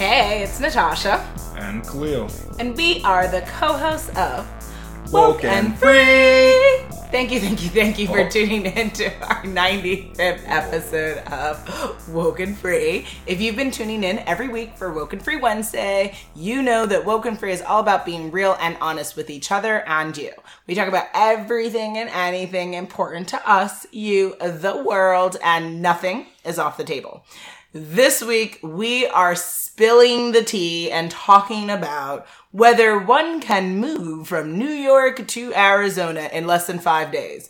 Hey, it's Natasha, And Khalil. and we are the co-hosts of Woke and Free. Thank you, thank you, thank you for Oh. tuning in to our 95th episode of Woken Free. If you've been tuning in every week for Woken Free Wednesday, you know that Woken Free is all about being real and honest with each other and you. We talk about everything and anything important to us, you, the world, and nothing is off the table. This week, we are spilling the tea and talking about whether one can move from New York to Arizona in less than five days.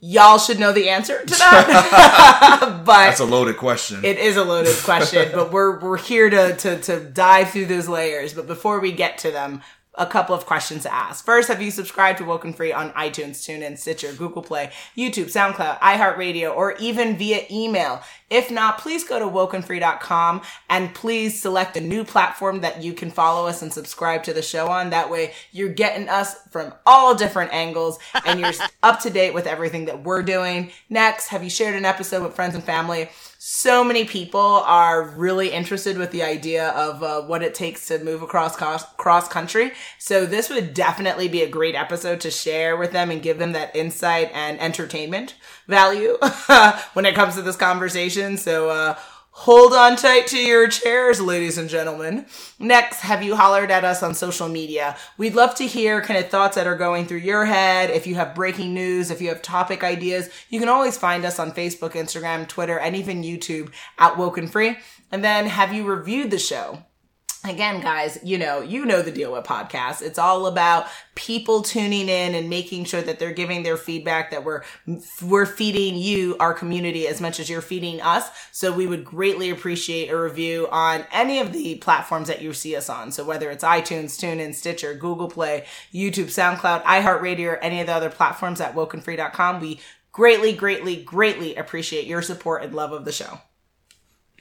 Y'all should know the answer to that. but That's a loaded question. it is a loaded question, but we're we're here to, to to dive through those layers. But before we get to them, a couple of questions to ask. First, have you subscribed to Woken Free on iTunes, TuneIn, Stitcher, Google Play, YouTube, SoundCloud, iHeartRadio, or even via email? If not, please go to wokenfree.com and please select a new platform that you can follow us and subscribe to the show on. That way you're getting us from all different angles and you're up to date with everything that we're doing. Next, have you shared an episode with friends and family? so many people are really interested with the idea of uh, what it takes to move across cross, cross country. So this would definitely be a great episode to share with them and give them that insight and entertainment value when it comes to this conversation. So uh, hold on tight to your chairs, ladies and gentlemen. Next, have you hollered at us on social media? We'd love to hear kind of thoughts that are going through your head. If you have breaking news, if you have topic ideas, you can always find us on Facebook, Instagram, Twitter, and even YouTube at Woken Free. And then have you reviewed the show? Again, guys, you know, you know the deal with podcasts. It's all about people tuning in and making sure that they're giving their feedback that we're, we're feeding you, our community, as much as you're feeding us. So we would greatly appreciate a review on any of the platforms that you see us on. So whether it's iTunes, TuneIn, Stitcher, Google Play, YouTube, SoundCloud, iHeartRadio, or any of the other platforms at wokenfree.com, we greatly, greatly, greatly appreciate your support and love of the show.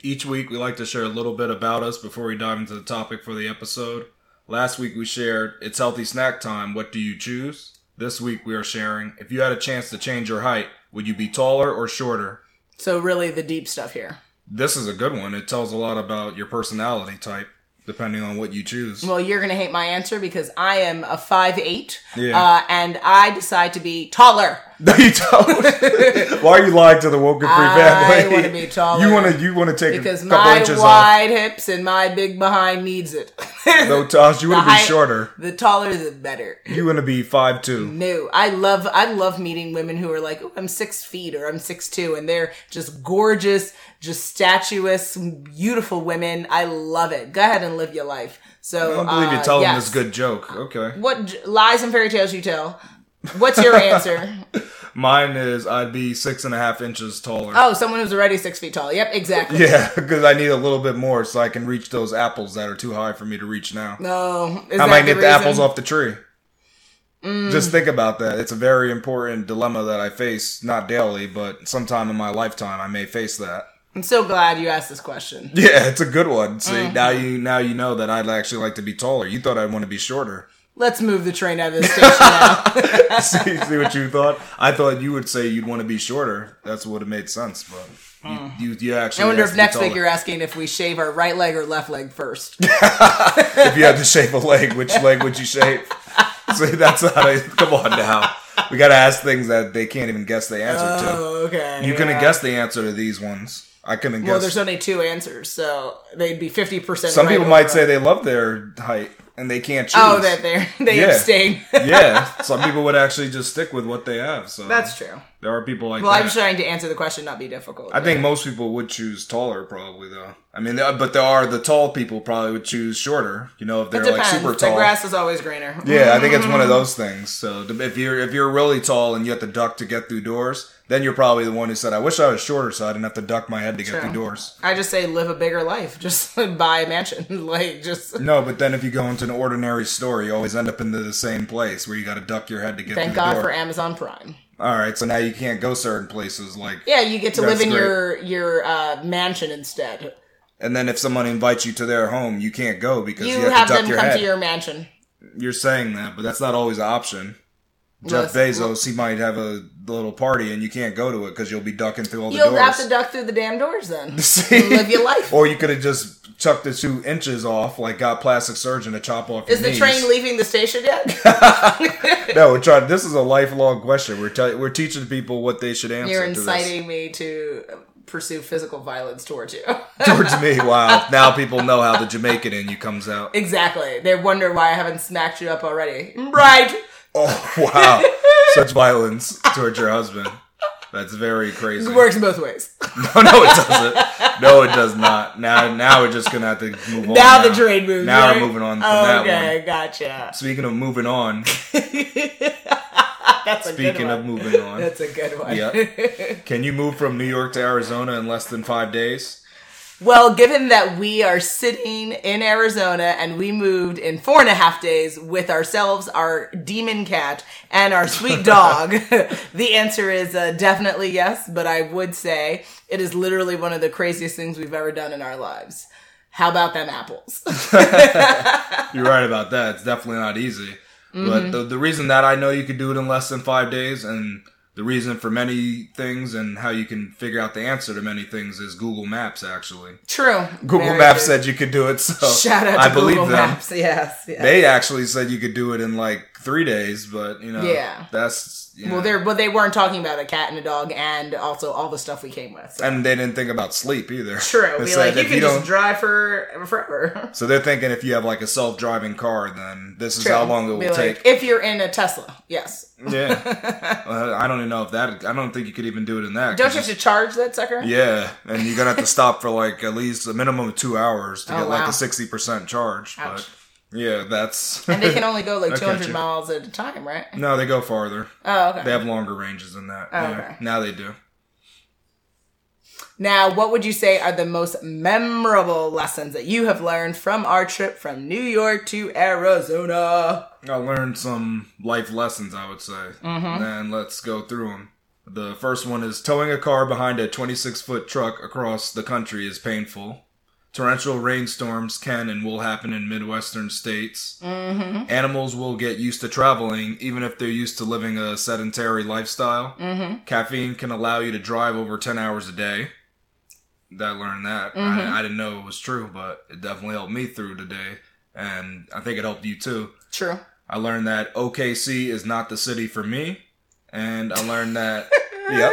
Each week, we like to share a little bit about us before we dive into the topic for the episode. Last week, we shared It's Healthy Snack Time. What do you choose? This week, we are sharing If you had a chance to change your height, would you be taller or shorter? So really the deep stuff here. This is a good one. It tells a lot about your personality type, depending on what you choose. Well, you're gonna hate my answer because I am a five eight, Yeah. uh, and I decide to be taller. No, you don't. Why are you lying to the woken free I family? wanna be taller. You want to you want to take Because a couple my inches off. wide hips and my big behind needs it. No, Tosh, you want to be shorter. The taller, the better. You want to be five two. No, I love I love meeting women who are like, oh, I'm six feet or I'm six two, and they're just gorgeous, just statuous, beautiful women. I love it. Go ahead and live your life. So I don't believe uh, you're telling yes. this good joke. Okay. What j- lies and fairy tales you tell? What's your answer? Mine is I'd be six and a half inches taller. Oh, someone who's already six feet tall. Yep, exactly. Yeah, because I need a little bit more so I can reach those apples that are too high for me to reach now. No, is I might the get the reason? apples off the tree. Just think about that. It's a very important dilemma that I face, not daily, but sometime in my lifetime I may face that. I'm so glad you asked this question. Yeah, it's a good one. See, Mm-hmm. now you now you know that I'd actually like to be taller. You thought I'd want to be shorter. Let's move the train out of the station now. see, see what you thought? I thought you would say you'd want to be shorter. That's what would have made sense, but you hmm. you, you actually. I wonder if next week you're asking if we shave our right leg or left leg first. if you had to shave a leg, which leg would you shave? See, that's not. A, come on now. We got to ask things that they can't even guess the answer to. Oh, okay. You couldn't yeah. guess the answer to these ones. I couldn't Well, guess. there's only two answers, so they'd be fifty percent. Some people might say they love their height and they can't oh, choose. "Oh, that they're they Yeah. abstain." yeah, some people would actually just stick with what they have. So That's true. There are people like Well, that. I'm trying to answer the question, not be difficult. I think most people would choose taller, probably though. I mean, but there are the tall people probably would choose shorter. You know, if they're like super tall, the grass is always greener. Yeah, I think it's one of those things. So if you're if you're really tall and you have to duck to get through doors, then you're probably the one who said, "I wish I was shorter so I didn't have to duck my head to get through doors." I just say live a bigger life. Just buy a mansion. like just No, but then if you go into an ordinary store, you always end up into the same place where you got to duck your head to get thank the God door. for Amazon Prime. All right, so now you can't go certain places like. Yeah, you get to live in great. your your uh, mansion instead. And then if someone invites you to their home, you can't go because you, You have, have to duck them your come head. to your mansion. You're saying that, but that's not always an option. Jeff it's- Bezos, he might have a little party and you can't go to it because you'll be ducking through all the You'll doors. have to duck through the damn doors then. Live your life. Or you could have just chucked the two inches off, like got plastic surgeon to chop off. Is your the train leaving the station yet? no, we're trying. This is a lifelong question. We're te- we're teaching people what they should answer. You're to this. inciting me to pursue physical violence towards you. towards me. Wow. Now people know how the Jamaican in you comes out. exactly. They wonder why I haven't smacked you up already. Right. Oh wow. Such violence towards your husband. That's very crazy. It works both ways. No, no, it doesn't. No, it does not. Now, now we're just gonna have to move on. Now the train moves. Now right? we're moving on from that Okay, one. gotcha. Speaking of moving on, That's a speaking good one. of moving on, That's a good one. Yeah. can you move from New York to Arizona in less than five days? Well, given that we are sitting in Arizona and we moved in four and a half days with ourselves, our demon cat, and our sweet dog, the answer is uh, definitely yes. But I would say it is literally one of the craziest things we've ever done in our lives. How about them apples? You're right about that. It's definitely not easy. Mm-hmm. But the, the reason that I know you could do it in less than five days and the reason for many things and how you can figure out the answer to many things is Google Maps, actually. True. Google Very Maps true. said you could do it, so Shout out to I believe Google them. Maps. Yes. yes. They actually said you could do it in like three days, but you know, Yeah. that's you know, well, they're but they weren't talking about a cat and a dog, and also all the stuff we came with. So. and they didn't think about sleep either. True. They Be like, you can just don't- drive for forever. So they're thinking if you have like a self-driving car, then this is True. how long it will Be like, take. if you're in a Tesla. Yes. yeah, uh, I don't even know if that. I don't think you could even do it in that. Don't you have to charge that sucker? Yeah, and you're gonna have to stop for like at least a minimum of two hours to Oh, get like a sixty percent charge. Ouch. But yeah, that's And they can only go like I 200 you. miles at a time, right? no, they go farther. Oh, okay. They have longer ranges than that. Oh, yeah. okay. Now they do. Now, what would you say are the most memorable lessons that you have learned from our trip from New York to Arizona? I learned some life lessons, I would say, Mm-hmm. and let's go through them. The first one is towing a car behind a 26 foot truck across the country is painful. Torrential rainstorms can and will happen in Midwestern states. Mm-hmm. Animals will get used to traveling, even if they're used to living a sedentary lifestyle. Mm-hmm. Caffeine can allow you to drive over 10 hours a day. I learned that. Mm-hmm. I, I didn't know it was true, but it definitely helped me through today. And I think it helped you too. True. I learned that OKC is not the city for me. And I learned that, yep.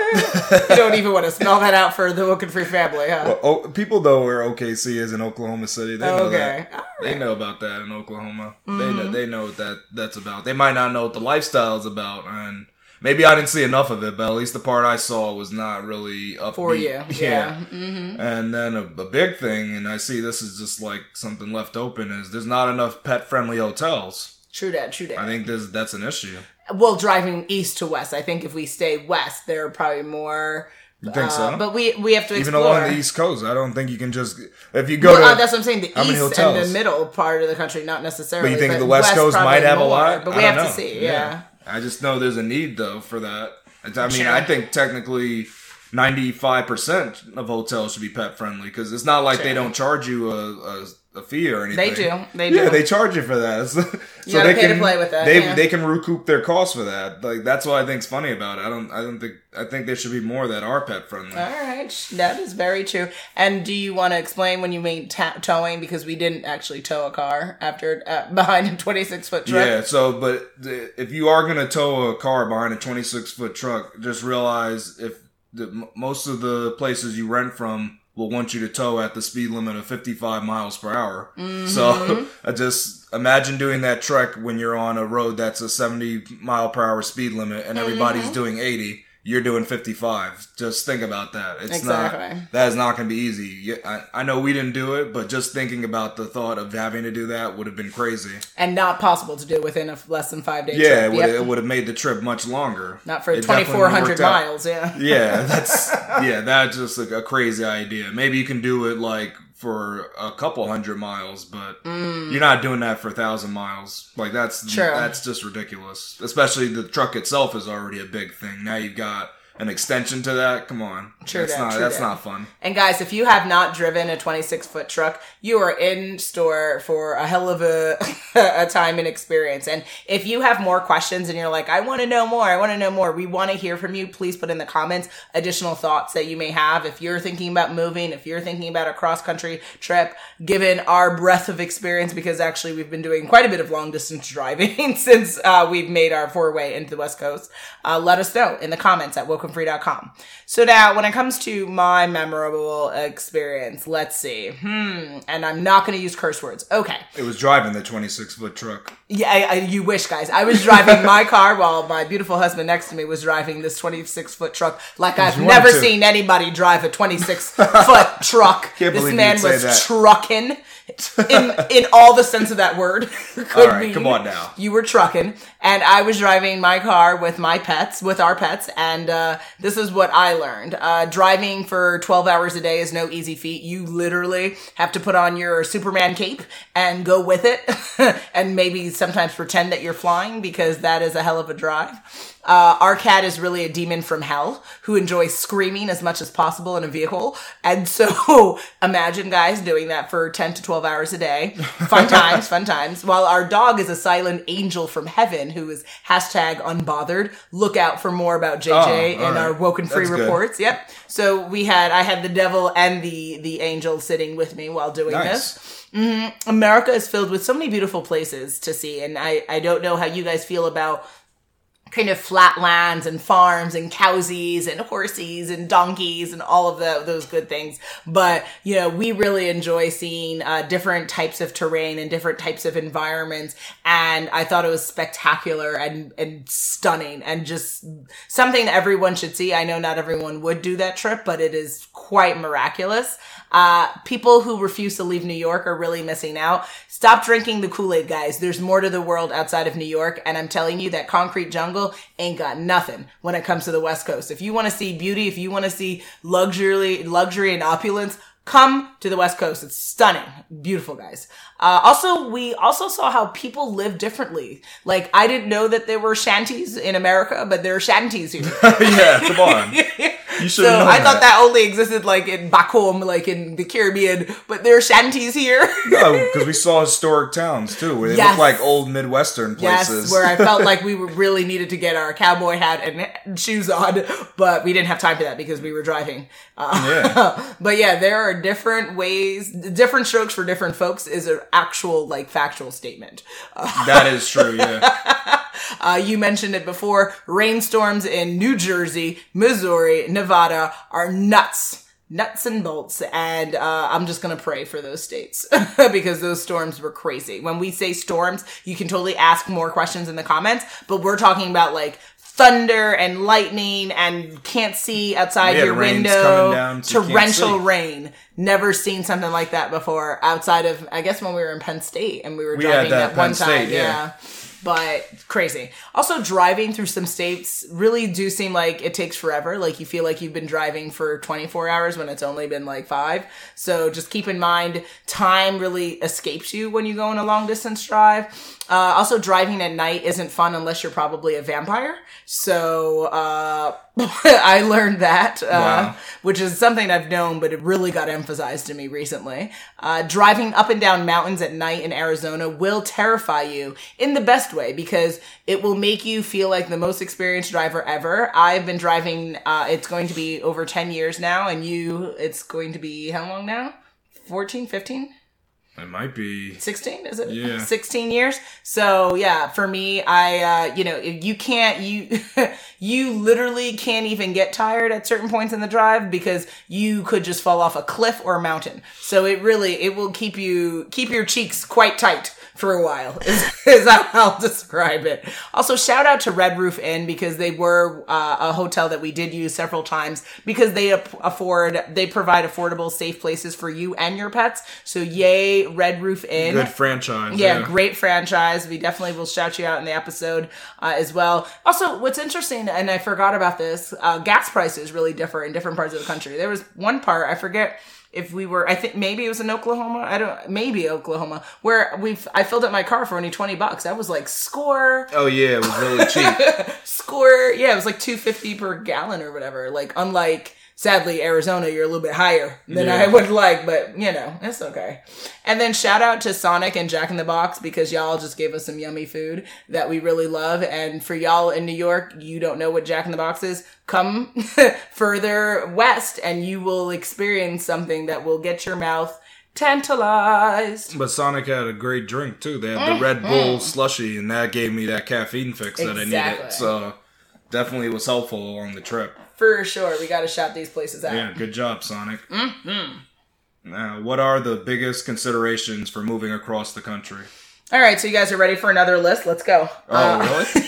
You don't even want to spell that out for the Woken Free family, huh? Well, oh, people know where OKC is in Oklahoma City. They know okay. that. They know about that in Oklahoma. They know, they know what that that's about. They might not know what the lifestyle is about, and maybe I didn't see enough of it. But at least the part I saw was not really up For you. Yeah. Mm-hmm. And then a, a big thing, and I see this is just like something left open, is there's not enough pet friendly hotels. True that, true that. I think this that's an issue. Well, driving east to west, I think if we stay west, there are probably more. You think uh, so? But we we have to Even explore. along the East Coast, I don't think you can just if you go Well, uh, that's what I'm saying. The how many east and the middle part of the country, not necessarily. But you think the West Coast might have a lot? but I we don't have know. to see. Yeah. I just know there's a need though for that. I mean, Sure. I think technically. 95% of hotels should be pet friendly because it's not like they don't charge you a, a, a fee or anything. They do. They do. Yeah, they charge you for that. so they pay to can play with that, They yeah. they can recoup their costs for that. Like that's what I think's funny about it. I don't I don't think I think there should be more that are pet friendly. All right, that is very true. And do you want to explain when you mean ta- towing? Because we didn't actually tow a car after uh, behind a 26 foot truck. Yeah, so but if you are gonna tow a car behind a 26 foot truck, just realize if the, most of the places you rent from will want you to tow at the speed limit of 55 miles per hour. Mm-hmm. So I just imagine doing that trek when you're on a road that's a 70 mile per hour speed limit and mm-hmm. everybody's doing 80. You're doing 55. Just think about that. It's Exactly. not that is not going to be easy. I, I know we didn't do it, but just thinking about the thought of having to do that would have been crazy. And not possible to do within a less than five day Yeah, it trip. it would have made the trip much longer. Not for 2,400 miles. Yeah. Yeah, that's yeah, that's just like a crazy idea. Maybe you can do it like for a couple hundred miles, but you're not doing that for a thousand miles. Like that's Mm. True. that's just ridiculous. Especially the truck itself is already a big thing. Now you've got an extension to that. Come on, True that's that, not true that's that. not fun. And guys, if you have not driven a 26 foot truck, you are in store for a hell of a, a time and experience. And if you have more questions and you're like, I want to know more, I want to know more, we want to hear from you. Please put in the comments additional thoughts that you may have. If you're thinking about moving, if you're thinking about a cross country trip, given our breadth of experience, because actually we've been doing quite a bit of long distance driving since uh, we've made our four way into the West Coast, uh, let us know in the comments at wokenfree.com. So now, when it comes to my memorable experience, let's see. Hmm. And I'm not going to use curse words. Okay. It was driving the 26 foot truck. Yeah, I, I, you wish, guys. I was driving my car while my beautiful husband next to me was driving this 26 foot truck like I've never to. seen anybody drive a 26 foot truck. Can't this man was trucking in in all the sense of that word. All right, mean. come on now. You were trucking, and I was driving my car with my pets, with our pets, and uh, this is what I learned. Uh, driving for 12 hours a day is no easy feat. You literally have to put on your Superman cape and go with it, and maybe sometimes pretend that you're flying because that is a hell of a drive. Uh, our cat is really a demon from hell who enjoys screaming as much as possible in a vehicle. And so imagine guys doing that for 10 to 12 hours a day. Fun times, fun times. While our dog is a silent angel from heaven who is hashtag unbothered. Look out for more about JJ Oh, in all our. Woken Free That's good. reports. Yep. So we had, I had the devil and the, the angel sitting with me while doing this. Nice. America is filled with so many beautiful places to see, and I, I don't know how you guys feel about kind of flat lands and farms and cowsies and horsies and donkeys and all of the, those good things. But, you know, we really enjoy seeing uh, different types of terrain and different types of environments. And I thought it was spectacular and, and stunning and just something everyone should see. I know not everyone would do that trip, but it is quite miraculous. Uh, people who refuse to leave New York are really missing out. Stop drinking the Kool-Aid, guys. There's more to the world outside of New York. And I'm telling you that concrete jungle ain't got nothing when it comes to the West Coast. If you want to see beauty, if you want to see luxury, luxury and opulence, come to the West Coast. It's stunning. Beautiful, guys. Uh, also, we also saw how people live differently. Like, I didn't know that there were shanties in America, but there are shanties here. yeah, come on. You should So I thought that only existed like in back like in the Caribbean, but there are shanties here. No, because we saw historic towns too, where they Yes. look like old Midwestern places. yes, where I felt like we really needed to get our cowboy hat and shoes on, but we didn't have time for that because we were driving. Uh, yeah. but yeah, there are different ways, different strokes for different folks is an actual like factual statement. That is true, yeah. Uh, you mentioned it before. Rainstorms in New Jersey, Missouri, Nevada are nuts. Nuts and bolts. And uh, I'm just going to pray for those states because those storms were crazy. When we say storms, you can totally ask more questions in the comments, but we're talking about like thunder and lightning and can't see outside your window. down, so torrential rain. Never seen something like that before outside of, I guess, when we were in Penn State and we were We driving that that, one Penn time. State, yeah. yeah but crazy. Also, driving through some states really do seem like it takes forever. Like you feel like you've been driving for 24 hours when it's only been like five. So just keep in mind, time really escapes you when you go on a long distance drive. Uh, also, driving at night isn't fun unless you're probably a vampire. So uh, I learned that, uh, Wow. which is something I've known, but it really got emphasized to me recently. Uh, driving up and down mountains at night in Arizona will terrify you in the best way because it will make you feel like the most experienced driver ever. I've been driving, uh, it's going to be over 10 years now, and you, it's going to be how long now? 14, 15? It might be. 16 is it Yeah. 16 years so yeah for me i uh you know if you can't you you literally can't even get tired at certain points in the drive because you could just fall off a cliff or a mountain so it really it will keep you keep your cheeks quite tight for a while is, is how I'll describe it. Also, shout out to Red Roof Inn because they were uh, a hotel that we did use several times because they afford they provide affordable, safe places for you and your pets. So, yay Red Roof Inn. Good franchise. Yeah, Yeah, great franchise. We definitely will shout you out in the episode uh, as well. Also, what's interesting, and I forgot about this, uh, gas prices really differ in different parts of the country. There was one part I forget if we were. I think maybe it was in Oklahoma. I don't. Maybe Oklahoma, where we've. I filled up my car for only twenty bucks. That was like score, Oh yeah, it was really cheap. score. Yeah, it was like two fifty per gallon or whatever. Like unlike. Sadly, Arizona, you're a little bit higher than Yeah. I would like, but you know, it's okay. And then shout out to Sonic and Jack in the Box because y'all just gave us some yummy food that we really love. And for y'all in New York, you don't know what Jack in the Box is, come further west and you will experience something that will get your mouth tantalized. But Sonic had a great drink too. They had the mm, Red mm. Bull slushy, and that gave me that caffeine fix that I needed. So definitely was helpful along the trip. For sure, we got to shout these places out. Yeah, good job, Sonic. Mm-hmm. Now, what are the biggest considerations for moving across the country? All right, so you guys are ready for another list? Let's go. Oh, Uh, really?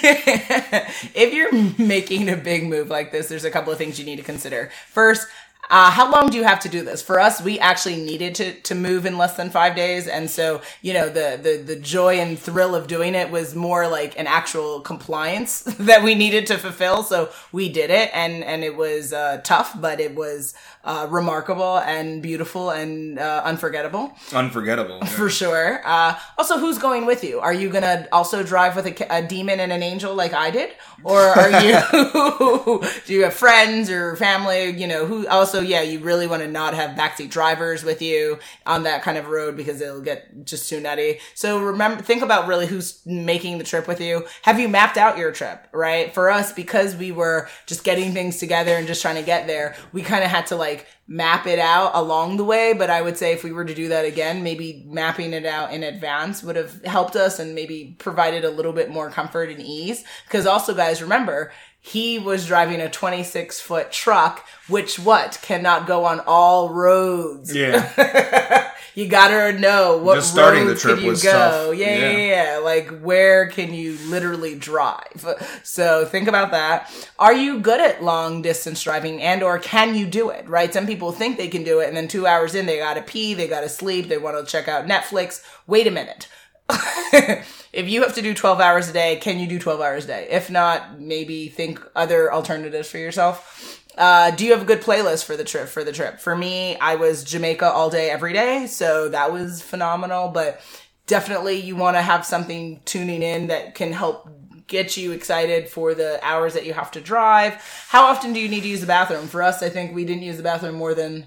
if you're making a big move like this, there's a couple of things you need to consider. First, uh, how long do you have to do this? For us, we actually needed to, to move in less than five days. And so, you know, the, the, the joy and thrill of doing it was more like an actual compliance that we needed to fulfill. So we did it and, and it was, uh, tough, but it was, uh, remarkable and beautiful and, uh, unforgettable Unforgettable. yeah. for sure. Uh, also, who's going with you? Are you gonna also drive with a, a demon and an angel like I did, or are you? do you have friends or family? You know, who also? Yeah, you really want to not have backseat drivers with you on that kind of road because it'll get just too nutty. So remember, think about really who's making the trip with you. Have you mapped out your trip? Right. For us, because we were just getting things together and just trying to get there, we kind of had to like map it out along the way. But I would say if we were to do that again, maybe mapping it out in advance would have helped us and maybe provided a little bit more comfort and ease. Because also, guys, remember, he was driving a 26 foot truck, which what cannot go on all roads. Yeah. You gotta know what Just starting the trip can you was go. tough. Yeah, yeah, Yeah. yeah. Like where can you literally drive? So think about that. Are you good at long distance driving and or can you do it? Right? Some people think they can do it and then 2 hours in they got to pee, they got to sleep, they want to check out Netflix. Wait a minute. if you have to do 12 hours a day, can you do 12 hours a day? If not, maybe think other alternatives for yourself. Uh, do you have a good playlist for the trip? For the trip, for me, I was Jamaica all day, every day, so that was phenomenal. But definitely, you want to have something tuning in that can help get you excited for the hours that you have to drive. How often do you need to use the bathroom? For us, I think we didn't use the bathroom more than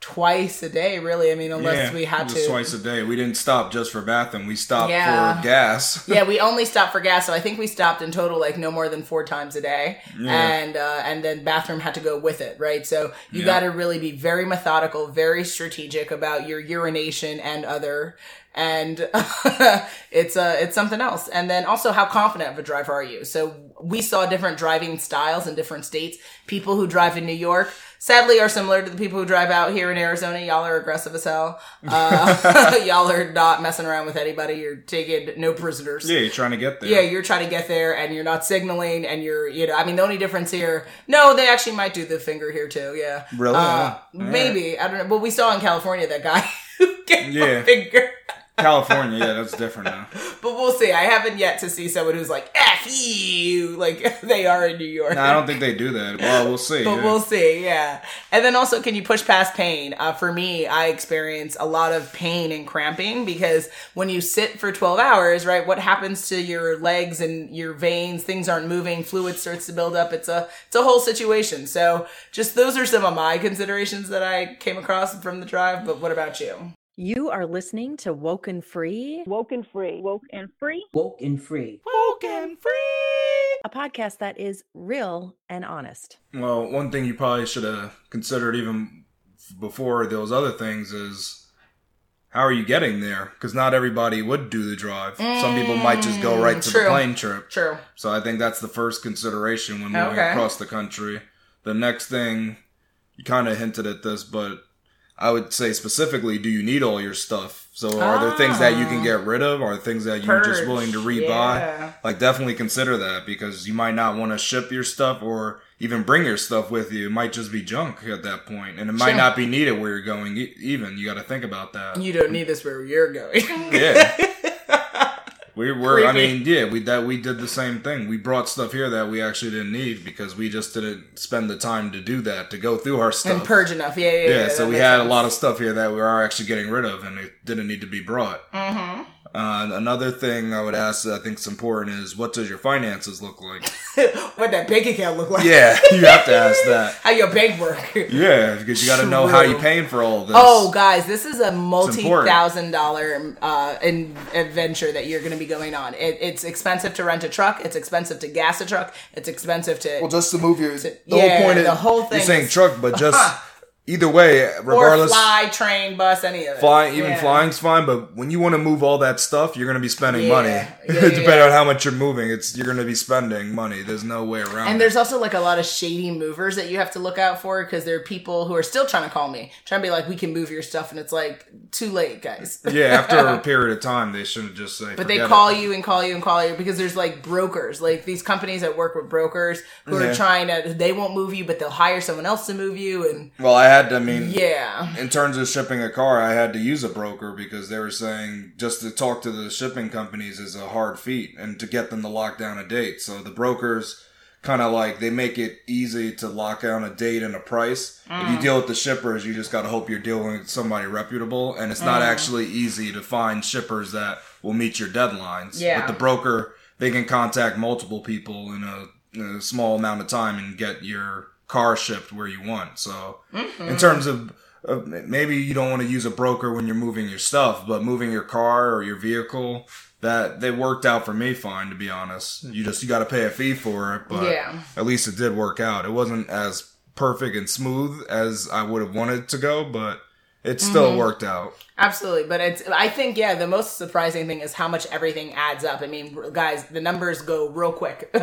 twice a day. Really, I mean, unless yeah, we had it was to. twice a day. We didn't stop just for bathroom. We stopped Yeah. for gas. yeah, we only stopped for gas, so I think we stopped in total like no more than four times a day, and uh, and then bathroom had to go with it, right? So you Yeah. got to really be very methodical, very strategic about your urination and other, and it's uh, it's something else. And then also, how confident of a driver are you? So we saw different driving styles in different states. People who drive in New York. Sadly, are similar to the people who drive out here in Arizona. Y'all are aggressive as hell. Uh, y'all are not messing around with anybody. You're taking no prisoners. Yeah, you're trying to get there. Yeah, you're trying to get there and you're not signaling and you're, you know, I mean, the only difference here, no, they actually might do the finger here too. Yeah. Really? Uh, Yeah. maybe. I don't know. But we saw in California that guy who gave Yeah. a finger. California, yeah, that's different now. But we'll see. I haven't yet to see someone who's like, F you, like they are in New York. No, I don't think they do that. Well, we'll see. But yeah. we'll see, yeah. And then also, can you push past pain? Uh, for me, I experience a lot of pain and cramping because when you sit for 12 hours, right, what happens to your legs and your veins? Things aren't moving, fluid starts to build up. It's a, it's a whole situation. So just those are some of my considerations that I came across from the drive. But what about you? You are listening to Woken Free, Woke and free. Woke and free. Woke and free. Woken free. a podcast that is real and honest. Well, one thing you probably should have considered even before those other things is how are you getting there? Because not everybody would do the drive. Some people might just go right mm, to true. the plane trip. True. So I think that's the first consideration when moving Okay. across the country. The next thing, you kind of hinted at this, but I would say specifically, do you need all your stuff? So are there things that you can ah. get rid of? Are there things that you're just willing to rebuy? yeah. Like definitely consider that because you might not want to ship your stuff or even bring your stuff with you. It might just be junk at that point, and it might not be needed where you're going. Even you got to think about that. You don't need this where you're going. Yeah. We were, I mean, yeah, we that we did the same thing. We brought stuff here that we actually didn't need because we just didn't spend the time to do that to go through our stuff. and purge enough. Yeah, yeah, yeah. yeah, so we had sense. a lot of stuff here that we are actually getting rid of, and it didn't need to be brought. Mm-hmm. Uh, another thing I would ask that I think is important is what does your finances look like? what that bank account look like. yeah, you have to ask that. How your bank work. Yeah, because you got to know how you're paying for all of this. Oh, guys, this is a multi-thousand dollar uh, in- adventure that you're going to be going on. It, it's expensive to rent a truck. It's expensive to gas a truck. It's expensive to well, just to move your the yeah, whole point. the is, whole thing You're saying is- truck, but just either way, regardless, or fly, train, bus, any of it. Fly, even Yeah. flying's fine, but when you want to move all that stuff, you're going to be spending Yeah. money. Yeah, Depending on how much you're moving, it's you're going to be spending money. There's no way around. It. And it. there's also like a lot of shady movers that you have to look out for because there are people who are still trying to call me, trying to be like, "We can move your stuff," and it's like too late, guys. yeah, after a period of time, they shouldn't just say. But they call it." you and call you and call you because there's like brokers, like these companies that work with brokers who are trying to. They won't move you, but they'll hire someone else to move you, and Well, I had. I mean, yeah, in terms of shipping a car, I had to use a broker because they were saying just to talk to the shipping companies is a hard feat and to get them to lock down a date. So the brokers kind of like they make it easy to lock down a date and a price. If Mm. you deal with the shippers, you just got to hope you're dealing with somebody reputable and it's Mm. not actually easy to find shippers that will meet your deadlines. Yeah. With the broker, they can contact multiple people in a, in a small amount of time and get your car shipped where you want. So Mm-hmm. in terms of uh, maybe you don't want to use a broker when you're moving your stuff, but moving your car or your vehicle, that they worked out for me fine. To be honest, you just you got to pay a fee for it, but Yeah. at least it did work out. It wasn't as perfect and smooth as I would have wanted to go, but it still Mm-hmm. worked out. Absolutely. But it's. I think yeah, the most surprising thing is how much everything adds up. I mean, guys, the numbers go real quick.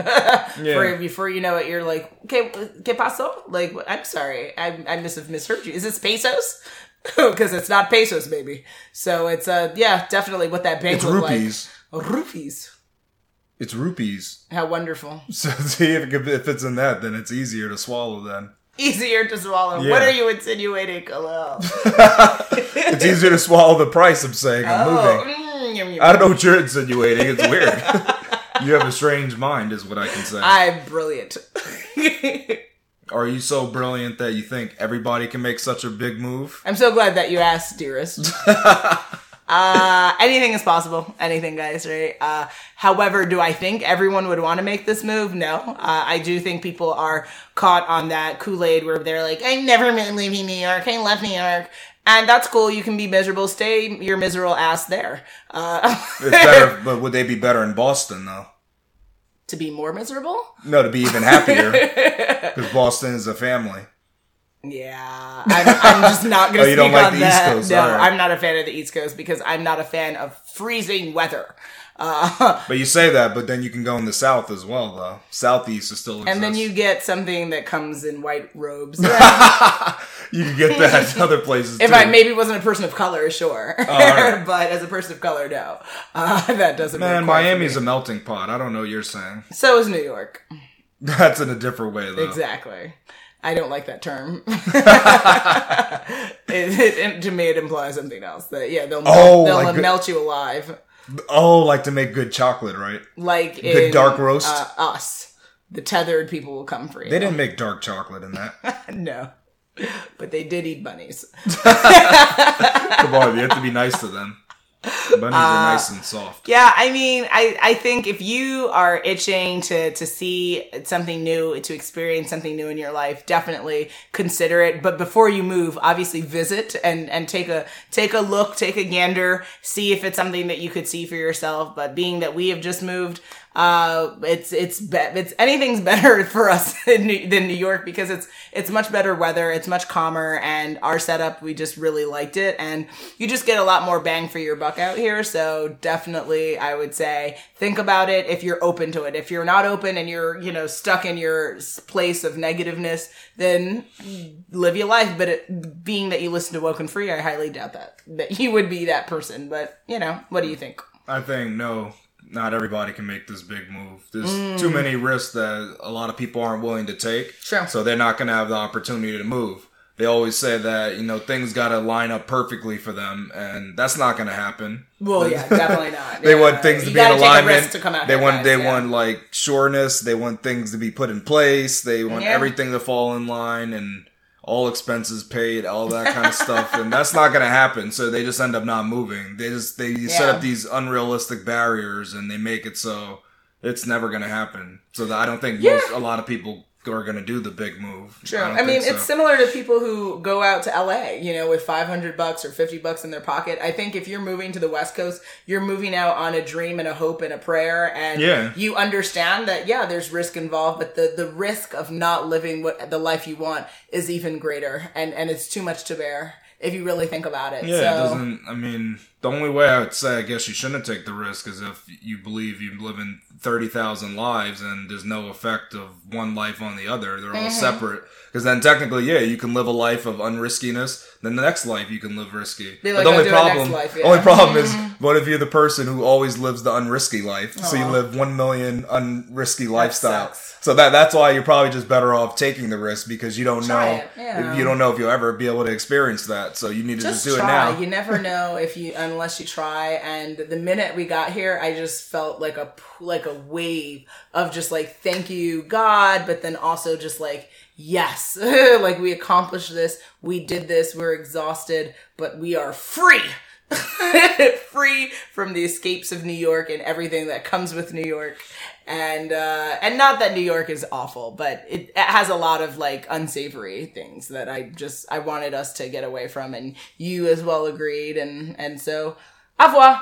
For before you know it, you're like, okay, ¿qué pasó? Like, I'm sorry, I I must have misheard you. Is this pesos? Because it's not pesos, baby. So it's uh yeah, definitely what that bank It's looked rupees. like. Rupees. It's rupees. How wonderful. So see if, it- if it's in that, then it's easier to swallow. Then Easier to swallow. Yeah. What are you insinuating, Khalil? it's easier to swallow the price. I'm saying I'm Oh, moving. mm, yum, yum. I don't know what you're insinuating. It's weird. you have a strange mind, is what I can say. I'm brilliant. Are you so brilliant that you think everybody can make such a big move? I'm so glad that you asked, dearest. Uh, anything is possible. Anything, guys, right? Uh, however, do I think everyone would want to make this move? No. Uh, I do think people are caught on that Kool-Aid where they're like, I never been leaving New York. I left New York. And that's cool. You can be miserable. Stay your miserable ass there. Uh, It's better, but would they be better in Boston though? to be more miserable? No, to be even happier, because Boston is a family. Yeah, I'm, I'm just not going to Oh, speak you don't like on the East that. Coast, No, alright. I'm not a fan of the East Coast because I'm not a fan of freezing weather. Uh, But you say that, but then you can go in the South as well, though. Southeast is still exists. and then you get something that comes in white robes. you can get that other places if too. I maybe wasn't a person of color, sure, alright. but as a person of color, no, uh, that doesn't. Man, work quite for Miami's a melting pot. I don't know what you're saying. so is New York. That's in a different way, though. Exactly. I don't like that term. it, it, to me, it implies something else. That yeah, they'll Oh, they'll like good- melt you alive. Oh, like to make good chocolate, right? like Good in, dark roast? Uh, us, the tethered people will come for you. They didn't make dark chocolate in that. no, but they did eat bunnies. Come on, you have to be nice to them. Bunnies are nice uh, and soft. Yeah, I mean, I, I think if you are itching to to see something new, to experience something new in your life, definitely consider it. But before you move, obviously visit and and take a take a look, take a gander, see if it's something that you could see for yourself. But being that we have just moved, uh, it's it's be- it's anything's better for us in New, than New York because it's it's much better weather, it's much calmer, and our setup we just really liked it, and you just get a lot more bang for your buck out out here. So definitely, I would say think about it if you're open to it. If you're not open and you're, you know, stuck in your place of negativeness, then live your life. But it, being that you listen to Woken Free, I highly doubt that, that you would be that person. But, you know, what do you think? I think no, not everybody can make this big move. There's too many risks that a lot of people aren't willing to take. Mm. So they're not going to have the opportunity to move. They always say that you know things got to line up perfectly for them, and that's not going to happen. Well, yeah, definitely not. They Yeah. want things to You be in gotta take a alignment. to come out they want guys, they yeah. want like sureness. They want things to be put in place. They want Yeah. everything to fall in line and all expenses paid, all that kind of stuff. And that's not going to happen. So they just end up not moving. They just they set up these unrealistic barriers and they make it so it's never going to happen. So that I don't think most a lot of people are going to do the big move. True. don't I, mean, think it's similar to people who go out to LA, you know, with 500 bucks or 50 bucks in their pocket. I think if you're moving to the West Coast, you're moving out on a dream and a hope and a prayer. And Yeah. you understand that, yeah, there's risk involved, but the, the risk of not living what the life you want is even greater. And, and it's too much to bear if you really think about it. Yeah, so, it doesn't. I mean, the only way I would say, I guess you shouldn't take the risk is if you believe you live in thirty thousand lives and there's no effect of one life on the other. They're Mm-hmm. all separate. Because then technically, yeah, you can live a life of unriskiness. Then the next life you can live risky. Be But the only problem, life, yeah. only problem is, what if you're the person who always lives the unrisky life? So you live one million unrisky lifestyle. sucks. So that that's why you're probably just better off taking the risk because you don't Try know yeah. you don't know if you'll ever be able to experience that. So you need to just, just do try. it now. You never know if you unless you try. And the minute we got here, I just felt like a like a wave of just like thank you God, but then also just like yes, like we accomplished this, we did this, we're exhausted, but we are free. free from the escapes of New York and everything that comes with New York. And uh and not that New York is awful, but it, it has a lot of like unsavory things that I just I wanted us to get away from and you as well agreed and and so au revoir.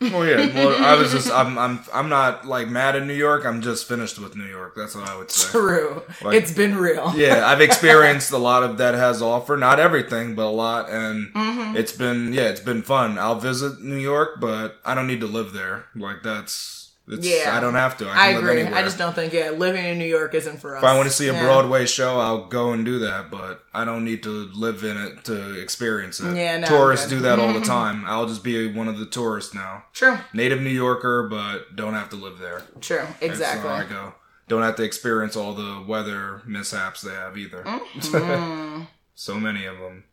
Well, yeah. Well, I was just I'm I'm I'm not like mad at New York. I'm just finished with New York. That's what I would say. True. Like- it's been real. Yeah, I've experienced a lot of that has offer. Not everything, but a lot, and Mm-hmm. it's been yeah, it's been fun. I'll visit New York, but I don't need to live there. Like that's it's, Yeah. I don't have to. I, I agree. I just don't think yeah, living in New York isn't for us. If I want to see a Yeah. Broadway show, I'll go and do that, but I don't need to live in it to experience it. Yeah, no, tourists do that all the time. I'll just be one of the tourists now. True. Native New Yorker, but don't have to live there. True. Exactly. I go. Don't have to experience all the weather mishaps they have either. Mm-hmm. so many of them.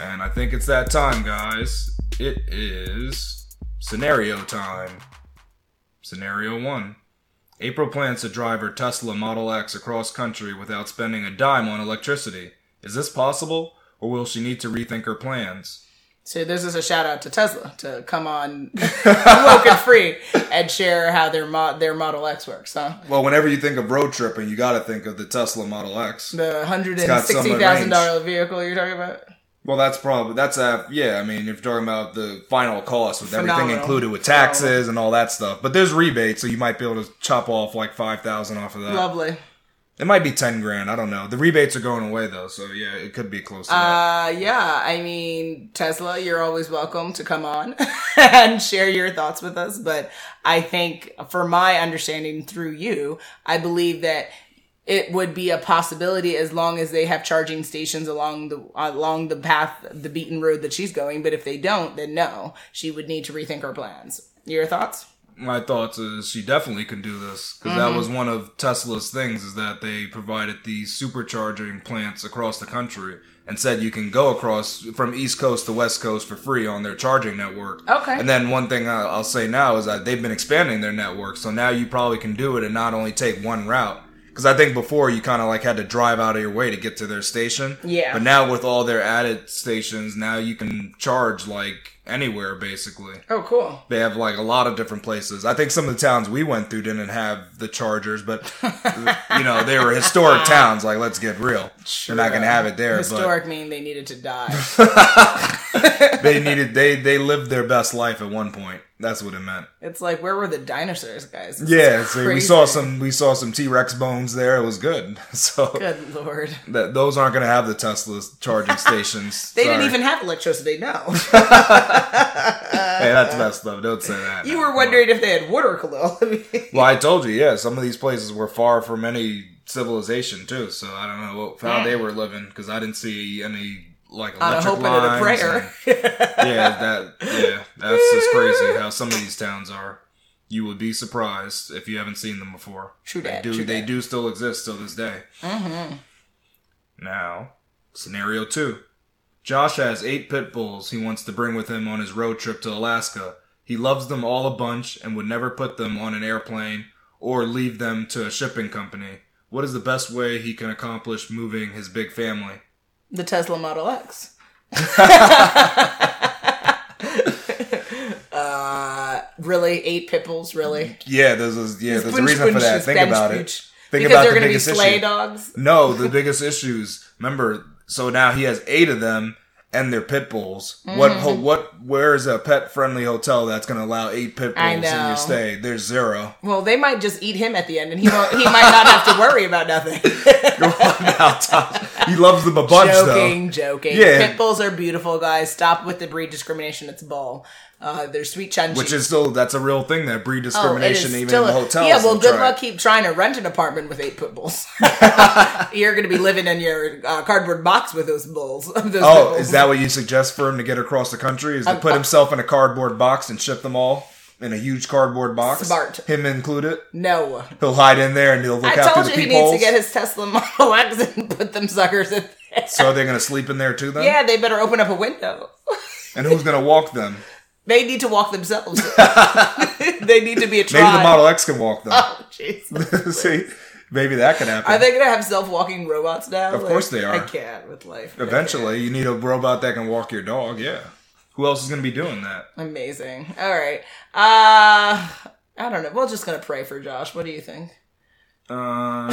And I think it's that time, guys. It is scenario time. Scenario 1. April plans to drive her Tesla Model X across country without spending a dime on electricity. Is this possible, or will she need to rethink her plans? So this is a shout out to Tesla to come on Woken Free and share how their mod their Model X works, huh? Well, whenever you think of road tripping, you gotta think of the Tesla Model X. The hundred got and some sixty thousand dollar vehicle you're talking about? Well, that's probably that's a yeah. I mean, if you're talking about the final cost with everything included with taxes and all that stuff, but there's rebates, so you might be able to chop off like five thousand off of that. Lovely. It might be ten grand. I don't know. The rebates are going away though, so yeah, it could be close to that. Uh yeah, I mean Tesla, you're always welcome to come on and share your thoughts with us, but I think for my understanding through you, I believe that it would be a possibility as long as they have charging stations along the along the path the beaten road that she's going, but if they don't, then no, she would need to rethink her plans. Your thoughts? My thoughts is she definitely can do this because that mm-hmm. was one of Tesla's things is that they provided these supercharging plants across the country and said you can go across from East Coast to West Coast for free on their charging network. Okay. And then one thing I'll say now is that they've been expanding their network, so now you probably can do it and not only take one route. Because I think before you kind of like had to drive out of your way to get to their station. Yeah. But now with all their added stations, now you can charge like anywhere basically. Oh, cool. They have like a lot of different places. I think some of the towns we went through didn't have the chargers, but you know they were historic towns. Like, let's get real. They're not gonna have it there. Historic mean they needed to die. They needed they they lived their best life at one point. That's what it meant. It's like where were the dinosaurs, guys? This Yeah, so we saw some we saw some T Rex bones there. It was good. So Good lord. that those aren't going to have the Tesla charging stations. They didn't even have electricity. No. Hey, that's messed up. Don't say that. you were wondering if they had water, Khalil. Well, I told you, yeah. Some of these places were far from any civilization too. So I don't know what, how they were living because I didn't see any like On a hope and a prayer. and- yeah, that yeah, that's just crazy how some of these towns are. You would be surprised if you haven't seen them before. True They that, do. true they that. do still exist till this day. mm-hmm. Now, scenario two. Josh has eight pit bulls he wants to bring with him on his road trip to Alaska. He loves them all a bunch and would never put them on an airplane or leave them to a shipping company. What is the best way he can accomplish moving his big family? The Tesla Model X. uh, really? Eight pit bulls? Really? Yeah, there's a, yeah, there's a reason for that. Think about it. Think because about they're the be biggest sleigh issue. dogs. No, the biggest issues. Remember, so now he has eight of them, and they're pit bulls. What? Mm-hmm. Ho, what? Where is a pet-friendly hotel that's going to allow eight pit bulls in your stay? There's zero. Well, they might just eat him at the end, and he won't, he might not have to worry about nothing. He loves them a bunch, joking, joking. Yeah. Pit bulls are beautiful, guys. Stop with the breed discrimination. It's bull. Uh, they're sweet though. Which is still that's a real thing that breed Oh, discrimination is even in a- hotels. Yeah, well, good try. luck keep trying to rent an apartment with eight pit bulls. You're going to be living in your uh, cardboard box with those bulls. those Oh, bulls. is that what you suggest for him to get across the country? Is to Um, put uh, himself in a cardboard box and ship them all in a huge cardboard box? Smart. Him included. No. He'll hide in there and he'll look I out told you he needs to get his Tesla Model X and put them suckers in there. so they're gonna sleep in there too, then. Yeah, they better open up a window. And who's gonna walk them? They need to walk themselves. they need to be a Maybe the Model X can walk them. Oh, Jesus. See, maybe that could happen. Are they gonna have self-walking robots now? Of course they are. I can't with life. Eventually, you need a robot that can walk your dog. Yeah. Who else is gonna be doing that? Amazing. All right. Uh, I don't know. We're just gonna pray for Josh. What do you think? Um,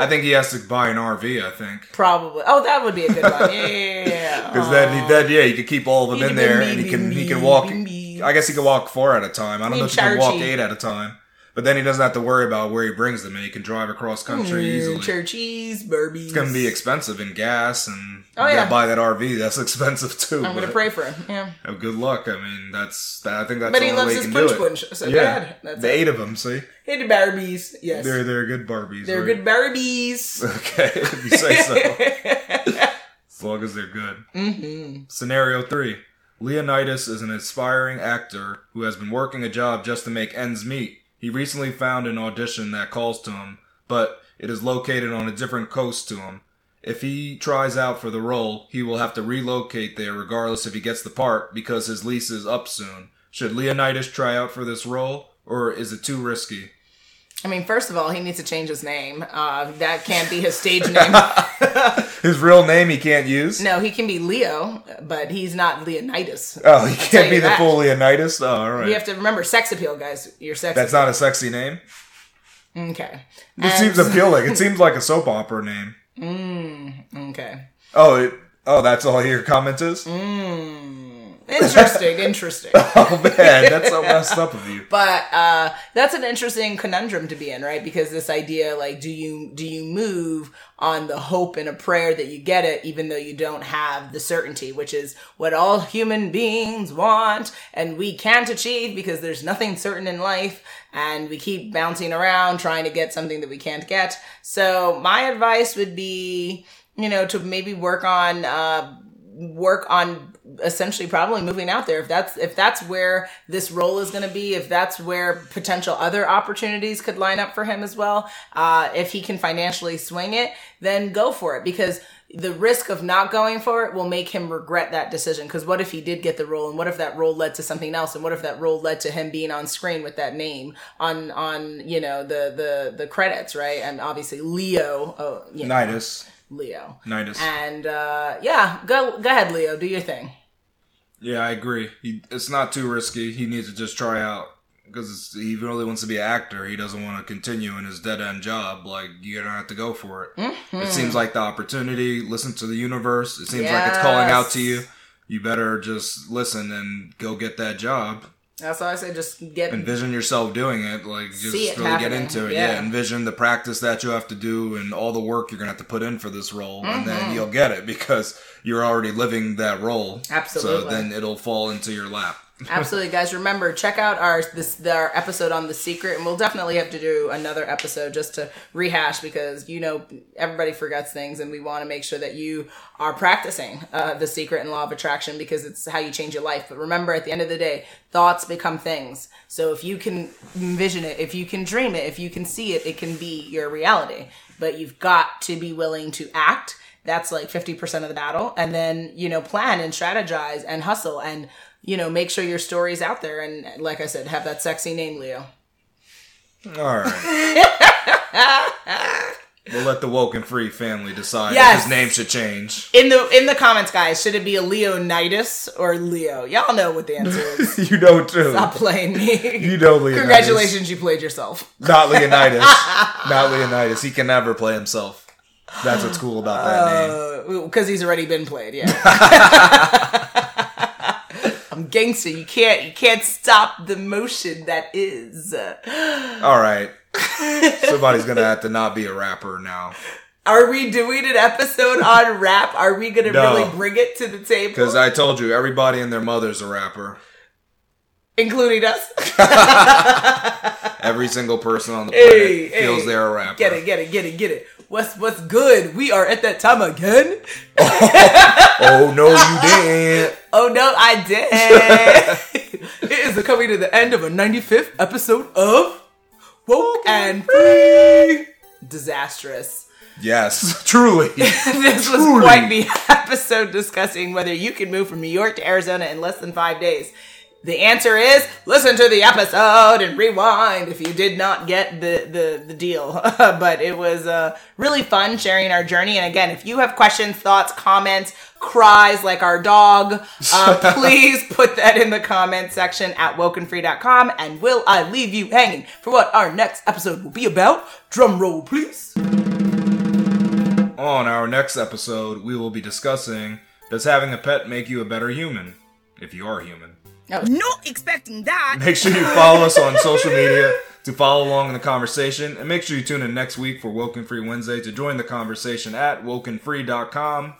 I think he has to buy an RV. I think. Probably. Oh, that would be a good one. Yeah, yeah, yeah. Because then, he, then, yeah, you can keep all of them in there, and he can he can walk. I guess he can walk four at a time. I don't know if he can walk eight at a time. But then he doesn't have to worry about where he brings them, and he can drive across country mm, easily. Churchies, Barbies. It's gonna be expensive in gas, and Oh, you yeah. gotta buy that RV. That's expensive too. I'm gonna pray for him. Yeah. Oh, good luck. I mean, that's that, I think that's But the he loves way his punch punch. So yeah, bad. That's the eight of them. See, Hey, the Barbies. Yes. they're they're good Barbies. They're right? good Barbies. Okay, if you say so. as long as they're good. mm-hmm. Scenario three: Leonidas is an aspiring actor who has been working a job just to make ends meet. He recently found an audition that calls to him, but it is located on a different coast to him. If he tries out for the role, he will have to relocate there regardless if he gets the part because his lease is up soon. Should Leonidas try out for this role, or is it too risky? I mean, first of all, he needs to change his name. Uh, that can't be his stage name. His real name he can't use? no, he can be Leo, but he's not Leonidas. Oh, he tell can't be the that. full Leonidas? Oh, all right. You have to remember sex appeal, guys. You're sex. That's not a sexy name? okay. It And- seems appealing. It seems like a soap opera name. Mm, okay. Oh, it, oh, that's all your comment is? Mm. Interesting. interesting. Oh man, that's so messed up of you. But uh, that's an interesting conundrum to be in, right? Because this idea, like, do you do you move on the hope and a prayer that you get it, even though you don't have the certainty, which is what all human beings want, and we can't achieve because there's nothing certain in life, and we keep bouncing around trying to get something that we can't get. So my advice would be, you know, to maybe work on. Uh, work on essentially probably moving out there. If that's if that's where this role is going to be if that's where potential other opportunities could line up for him as well uh, if he can financially swing it then go for it. Because the risk of not going for it will make him regret that decision. Because what if he did get the role? And what if that role led to something else? And what if that role led to him being on screen with that name on on you know the the the credits right? And obviously leo oh you. Leo Nidus. and uh, yeah, go go ahead, Leo. Do your thing. Yeah, I agree. He, it's not too risky. He needs to just try out because he really wants to be an actor. He doesn't want to continue in his dead end job. Like you're gonna have to go for it. Mm-hmm. It seems like the opportunity. Listen to the universe. It seems like it's calling out to you. You better just listen and go get that job. That's why I say just get Envision yourself doing it, like just it really get into it. yeah. Yeah. envision the practice that you have to do and all the work you're gonna have to put in for this role, and Mm-hmm. then you'll get it because you're already living that role. Absolutely. So then it'll fall into your lap. Absolutely, guys. Remember, check out our this our episode on the secret, and we'll definitely have to do another episode just to rehash because you know everybody forgets things, and we want to make sure that you are practicing uh, the secret and law of attraction because it's how you change your life. But remember, at the end of the day, thoughts become things. So if you can envision it, if you can dream it, if you can see it, it can be your reality. But you've got to be willing to act. That's like 50% of the battle. And then, you know, plan and strategize and hustle and, you know, make sure your story's out there. And like I said, have that sexy name, Leo. All right. we'll let the woke and free family decide Yes. if his name should change. In the in the comments, guys, should it be a Leonidas or Leo? Y'all know what the answer is. you know too. Stop playing me. You know Leonidas. Congratulations, you played yourself. Not Leonidas. Not Leonidas. He can never play himself. That's what's cool about that name. Uh, because he's already been played, yeah. I'm gangster. You can't you can't stop the motion that is. All right. Somebody's gonna have to not be a rapper now. Are we doing an episode on rap? Are we gonna No. really bring it to the table? Because I told you, everybody and their mother's a rapper. including us. Every single person on the planet Hey, feels hey. they're a rapper. Get it, get it, get it, get it. What's what's good? We are at that time again. Oh no, you didn't. Oh no, I did. it is the coming to the end of a 95th episode of Woke and Free. Disastrous. Yes, truly. this was quite the episode discussing whether you can move from New York to Arizona in less than five days. The answer is listen to the episode and rewind if you did not get the the, the deal. but it was uh, really fun sharing our journey. And again, if you have questions, thoughts, comments, cries like our dog, uh, please put that in the comment section at wokenfree.com. And will I leave you hanging for what our next episode will be about? Drum roll, please. On our next episode, we will be discussing Does having a pet make you a better human? If you are human. Oh. Not expecting that. Make sure you follow us on social media to follow along in the conversation. And make sure you tune in next week for Woken Free Wednesday to join the conversation at wokenfree.com.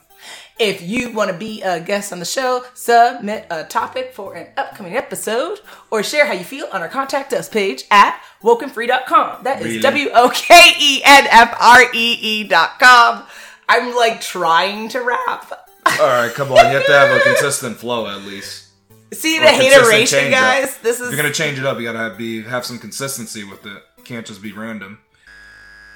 If you want to be a guest on the show, submit a topic for an upcoming episode, or share how you feel on our contact us page at wokenfree.com. That is Really? W O K E N F R E E.com. I'm like trying to rap. All right, come on. You have to have a consistent flow at least. See the hateration, guys? This If is. you're gonna change it up, you gotta be have some consistency with it. Can't just be random.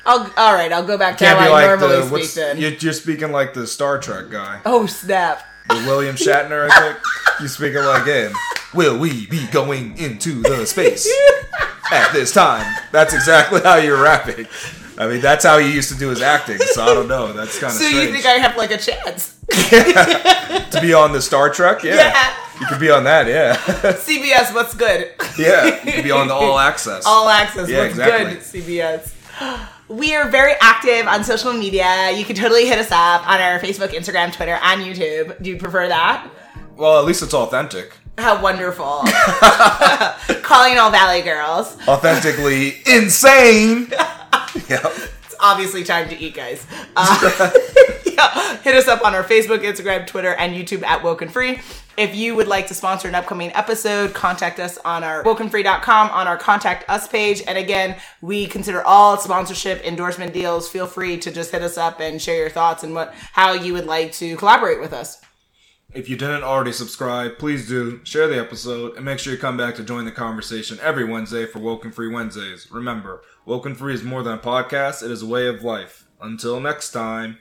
I'll, all right, I'll go back to how I like normally the speak then. you're, you're speaking like the Star Trek guy, Oh, snap. the William Shatner. I think you speaking like him. Will we be going into the space at this time? That's exactly how you're rapping. I mean, that's how he used to do his acting. So I don't know. That's kind of So strange. you think I have like a chance? to be on the Star Trek? Yeah. Yeah. You could be on that. Yeah. CBS, what's good? yeah. You could be on the All Access. All access. Yeah, What's exactly. good, CBS? We are very active on social media. You can totally hit us up on our Facebook, Instagram, Twitter, and YouTube. Do you prefer that? well, at least it's authentic. How wonderful. Calling all Valley girls. Authentically insane. yep. It's obviously time to eat, guys. Uh, yeah, hit us up on our Facebook, Instagram, Twitter, and YouTube at Woken Free. If you would like to sponsor an upcoming episode, contact us on our wokenfree.com on our contact us page. And again, we consider all sponsorship endorsement deals. Feel free to just hit us up and share your thoughts and what how you would like to collaborate with us. If you didn't already subscribe, please do. Share the episode and make sure you come back to join the conversation every Wednesday for Woken Free Wednesdays. Remember, Woken Free is more than a podcast, it is a way of life. Until next time.